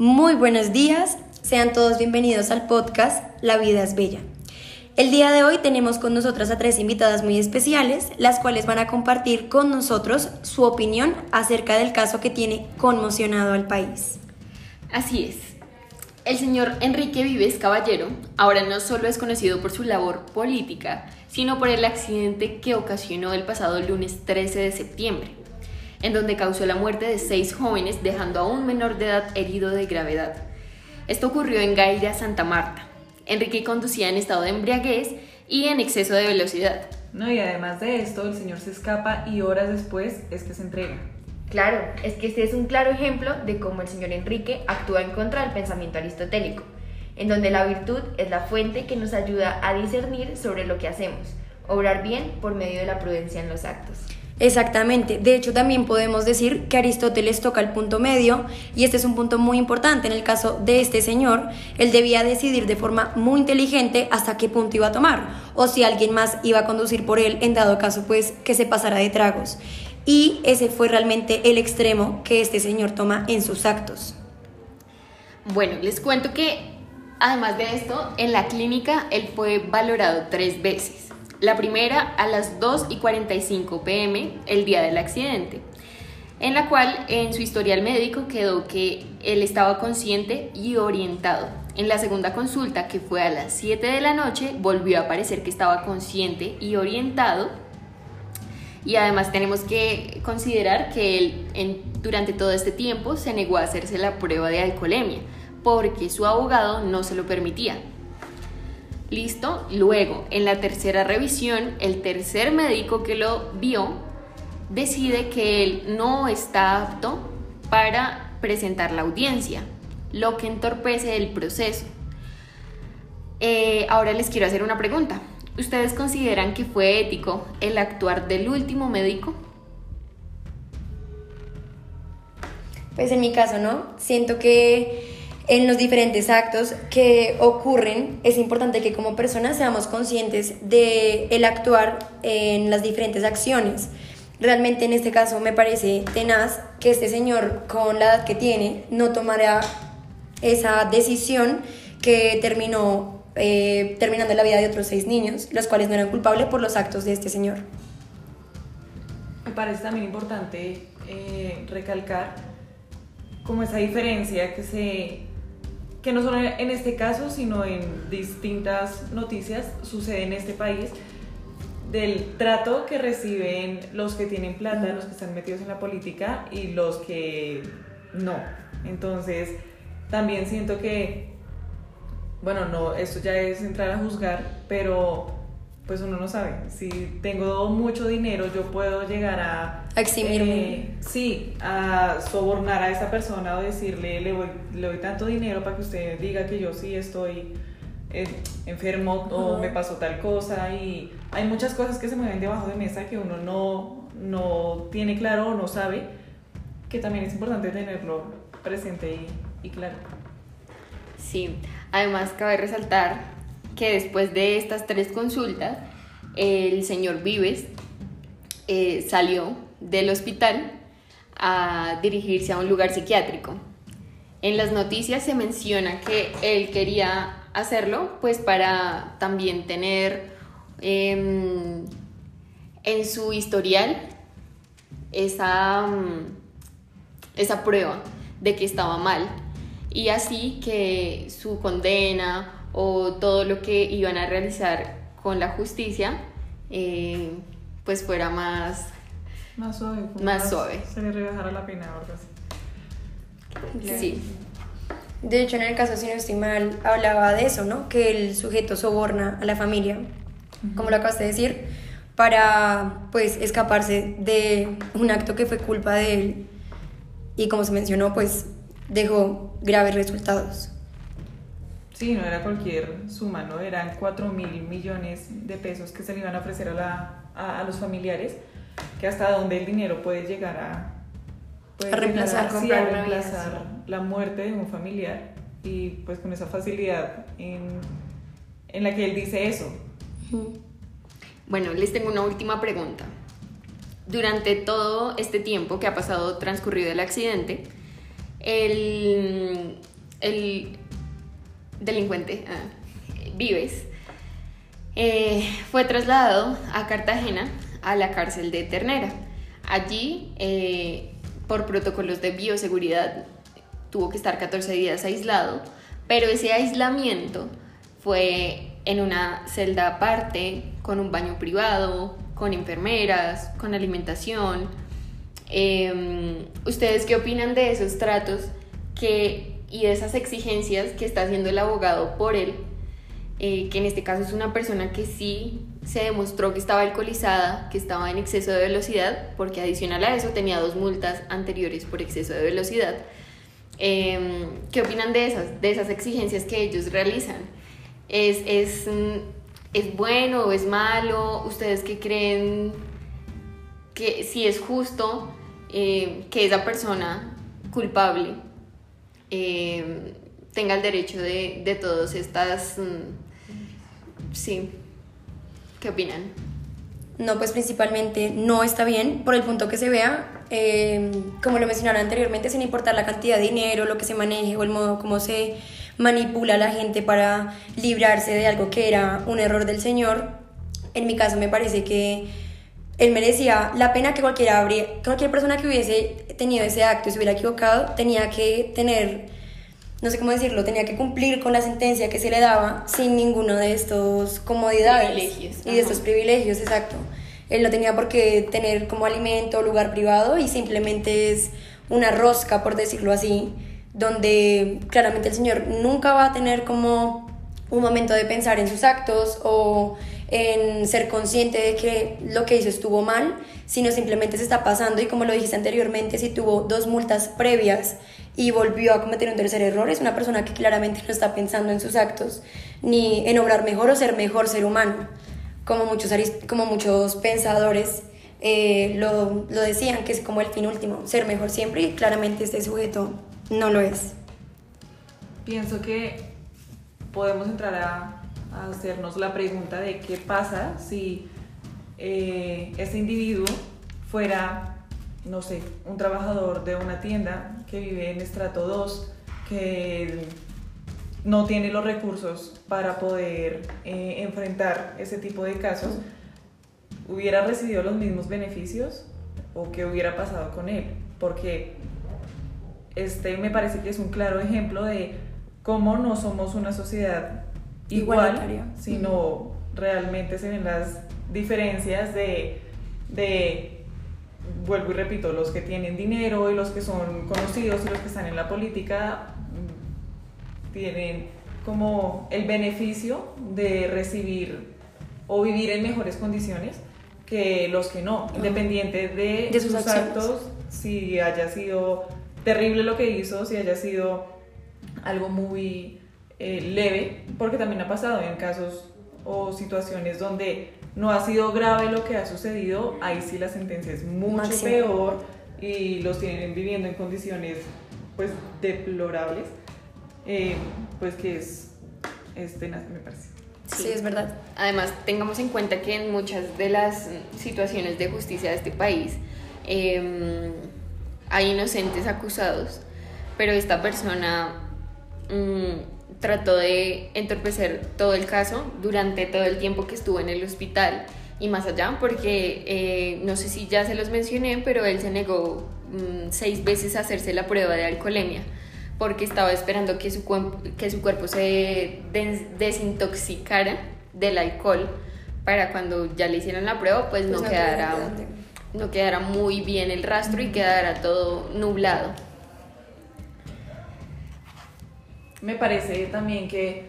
Muy buenos días, sean todos bienvenidos al podcast La vida es bella. El día de hoy tenemos con nosotras a tres invitadas muy especiales, las cuales van a compartir con nosotros su opinión acerca del caso que tiene conmocionado al país. Así es. El señor Enrique Vives Caballero ahora no solo es conocido por su labor política, sino por el accidente que ocasionó el pasado lunes 13 de septiembre en donde causó la muerte de seis jóvenes, dejando a un menor de edad herido de gravedad. Esto ocurrió en Gaira, Santa Marta. Enrique conducía en estado de embriaguez y en exceso de velocidad. No, y además de esto, el señor se escapa y horas después es que se entrega. Claro, es que este es un claro ejemplo de cómo el señor Enrique actúa en contra del pensamiento aristotélico, en donde la virtud es la fuente que nos ayuda a discernir sobre lo que hacemos, obrar bien por medio de la prudencia en los actos. Exactamente. De hecho, también podemos decir que Aristóteles toca el punto medio y este es un punto muy importante. En el caso de este señor, él debía decidir de forma muy inteligente hasta qué punto iba a tomar o si alguien más iba a conducir por él en dado caso pues que se pasara de tragos. Y ese fue realmente el extremo que este señor toma en sus actos. Bueno, les cuento que además de esto, en la clínica él fue valorado tres veces. La primera a las 2 y 45 pm, el día del accidente, en la cual en su historial médico quedó que él estaba consciente y orientado. En la segunda consulta, que fue a las 7 de la noche, volvió a aparecer que estaba consciente y orientado. Y además tenemos que considerar que él durante todo este tiempo se negó a hacerse la prueba de alcoholemia, porque su abogado no se lo permitía. Listo. Luego, en la tercera revisión, el tercer médico que lo vio decide que él no está apto para presentar la audiencia, lo que entorpece el proceso. Eh, ahora les quiero hacer una pregunta. ¿Ustedes consideran que fue ético el actuar del último médico? Pues en mi caso, ¿no? Siento que en los diferentes actos que ocurren, es importante que como personas seamos conscientes de el actuar en las diferentes acciones. Realmente en este caso me parece tenaz que este señor con la edad que tiene no tomara esa decisión que terminó eh, terminando la vida de otros seis niños, los cuales no eran culpables por los actos de este señor. Me parece también importante eh, recalcar como esa diferencia que se que no solo en este caso, sino en distintas noticias sucede en este país, del trato que reciben los que tienen plata, los que están metidos en la política y los que no. Entonces, también siento que, bueno, no, esto ya es entrar a juzgar, pero pues uno no sabe. Si tengo mucho dinero, yo puedo llegar a... A eximirme. Eh, sí, a sobornar a esa persona o decirle, le, voy, le doy tanto dinero para que usted diga que yo sí estoy eh, enfermo o me pasó tal cosa. Y hay muchas cosas que se mueven debajo de mesa que uno no, no tiene claro o no sabe, que también es importante tenerlo presente y, y claro. Sí, además cabe resaltar que después de estas tres consultas, el señor Vives eh, salió del hospital a dirigirse a un lugar psiquiátrico. En las noticias se menciona que él quería hacerlo pues para también tener em, en su historial esa, mm, esa prueba de que estaba mal y así que su condena o todo lo que iban a realizar con la justicia, eh, pues fuera más... Más suave. Más, suave. Se le rebajara la pena, ¿verdad? Sí. De hecho, en el caso, si no estoy mal, hablaba de eso, ¿no? Que el sujeto soborna a la familia, como lo acabas de decir, para, pues, escaparse de un acto que fue culpa de él y, como se mencionó, pues, dejó graves resultados. Sí, no era cualquier suma, ¿no? Eran 4 mil millones de pesos que se le iban a ofrecer a, la, a, los familiares, que hasta donde el dinero puede llegar a... a reemplazar, reemplazar la muerte de un familiar y pues con esa facilidad en, en la que él dice eso. Bueno, les tengo una última pregunta. Durante todo este tiempo que ha pasado transcurrido el accidente, el, el delincuente ah, Vives eh, fue trasladado a Cartagena a la cárcel de Ternera. Allí, eh, por protocolos de bioseguridad, tuvo que estar 14 días aislado, pero ese aislamiento fue en una celda aparte, con un baño privado, con enfermeras, con alimentación. Em, ¿Ustedes qué opinan de esos tratos que, y de esas exigencias que está haciendo el abogado por él? Eh, que en este caso es una persona que sí se demostró que estaba alcoholizada, que estaba en exceso de velocidad, porque adicional a eso tenía dos multas anteriores por exceso de velocidad. Em, ¿Qué opinan de esas, de esas exigencias que ellos realizan? ¿Es, es, mm, es bueno o es malo? ¿Ustedes qué creen que si es justo eh, que esa persona culpable eh, tenga el derecho de, de todas estas... Mm, sí. ¿Qué opinan? No, pues principalmente no está bien por el punto que se vea, eh, como lo mencionaron anteriormente, sin importar la cantidad de dinero, lo que se maneje o el modo como se manipula a la gente para librarse de algo que era un error del Señor. En mi caso me parece que él merecía la pena que cualquiera habría, cualquier persona que hubiese tenido ese acto y se hubiera equivocado tenía que tener, no sé cómo decirlo, tenía que cumplir con la sentencia que se le daba sin ninguno de estos comodidades Privilegios, y de estos privilegios, exacto. Él no tenía por qué tener como alimento o lugar privado y simplemente es una rosca, por decirlo así, donde claramente el Señor nunca va a tener como un momento de pensar en sus actos o en ser consciente de que lo que hizo estuvo mal, sino simplemente se está pasando y como lo dijiste anteriormente, si tuvo dos multas previas y volvió a cometer un tercer error, es una persona que claramente no está pensando en sus actos ni en obrar mejor o ser mejor ser humano, como muchos, como muchos pensadores eh, lo, lo decían, que es como el fin último, ser mejor siempre y claramente este sujeto no lo es. Pienso que podemos entrar a, hacernos la pregunta de qué pasa si eh, este individuo fuera, no sé, un trabajador de una tienda que vive en estrato 2, que no tiene los recursos para poder eh, enfrentar ese tipo de casos, hubiera recibido los mismos beneficios o qué hubiera pasado con él. Porque este me parece que es un claro ejemplo de cómo no somos una sociedad igual, sino realmente se ven las diferencias de, de, vuelvo y repito, los que tienen dinero y los que son conocidos y los que están en la política mm, tienen como el beneficio de recibir o vivir en mejores condiciones que los que no, independiente de, De sus actos, si haya sido terrible lo que hizo, si haya sido algo muy eh, leve, porque también ha pasado en casos o situaciones donde no ha sido grave lo que ha sucedido, ahí sí la sentencia es mucho Máximo. peor y los tienen viviendo en condiciones pues deplorables, eh, pues que es, es tenaz, me parece. Sí, es verdad. Además, tengamos en cuenta que en muchas de las situaciones de justicia de este país eh, hay inocentes acusados, pero esta persona mm, trató de entorpecer todo el caso durante todo el tiempo que estuvo en el hospital y más allá, porque eh, no sé si ya se los mencioné, pero él se negó mm, seis veces a hacerse la prueba de alcoholemia porque estaba esperando que su, cuerpo- que su cuerpo se des- desintoxicara del alcohol para cuando ya le hicieran la prueba, pues, Pues no, no quedara, no quedara muy bien el rastro y quedara todo nublado. Me parece también que,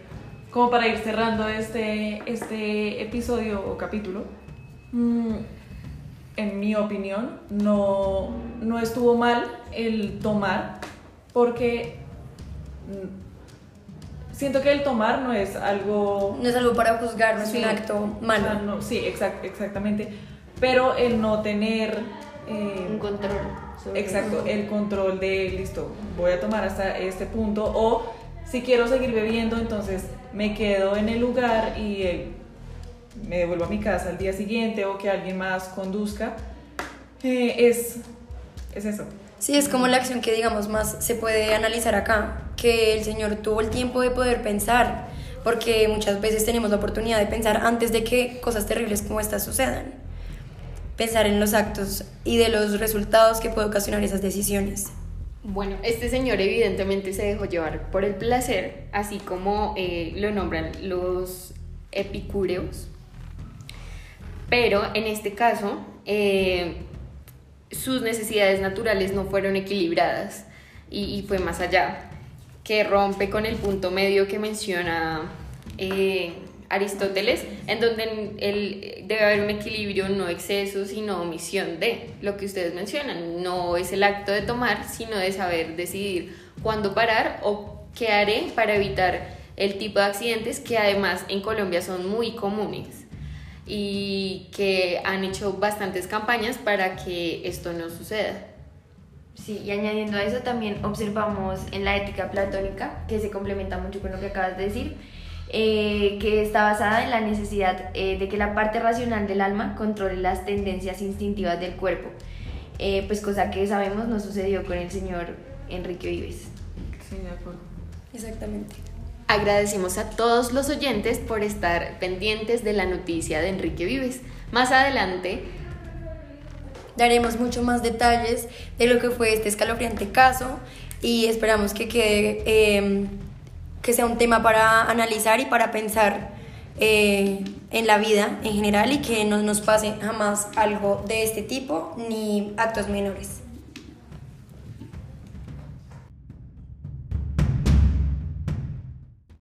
como para ir cerrando este, este episodio o capítulo, mm, en mi opinión, no, no estuvo mal el tomar, porque mm, siento que el tomar no es algo No es algo para juzgar, no es Sí. un acto O sea, malo. no, sí, exact- exactamente. Pero el no tener. eh, Un control. sobre exacto, eso. el control de listo, voy a tomar hasta este punto. O si quiero seguir bebiendo, entonces me quedo en el lugar y eh, me devuelvo a mi casa al día siguiente o que alguien más conduzca. Eh, es es eso. Sí, es como la acción que digamos más se puede analizar acá, que el Señor tuvo el tiempo de poder pensar, porque muchas veces tenemos la oportunidad de pensar antes de que cosas terribles como estas sucedan. Pensar en los actos y de los resultados que puede ocasionar esas decisiones. Bueno, este señor evidentemente se dejó llevar por el placer, así como eh, lo nombran los epicúreos. Pero en este caso, eh, sus necesidades naturales no fueron equilibradas y, fue más allá, que rompe con el punto medio que menciona eh, Aristóteles, en donde el, debe haber un equilibrio, no exceso, sino omisión de lo que ustedes mencionan. No es el acto de tomar, sino de saber decidir cuándo parar o qué haré para evitar el tipo de accidentes que además en Colombia son muy comunes y que han hecho bastantes campañas para que esto no suceda. Sí, y añadiendo a eso también observamos en la ética platónica, que se complementa mucho con lo que acabas de decir, eh, que está basada en la necesidad eh, de que la parte racional del alma controle las tendencias instintivas del cuerpo, eh, pues cosa que sabemos no sucedió con el señor Enrique Vives. Sí, de acuerdo. Exactamente. Agradecemos a todos los oyentes por estar pendientes de la noticia de Enrique Vives. Más adelante daremos mucho más detalles de lo que fue este escalofriante caso y esperamos que quede em, que sea un tema para analizar y para pensar eh, en la vida en general y que no nos pase jamás algo de este tipo ni actos menores.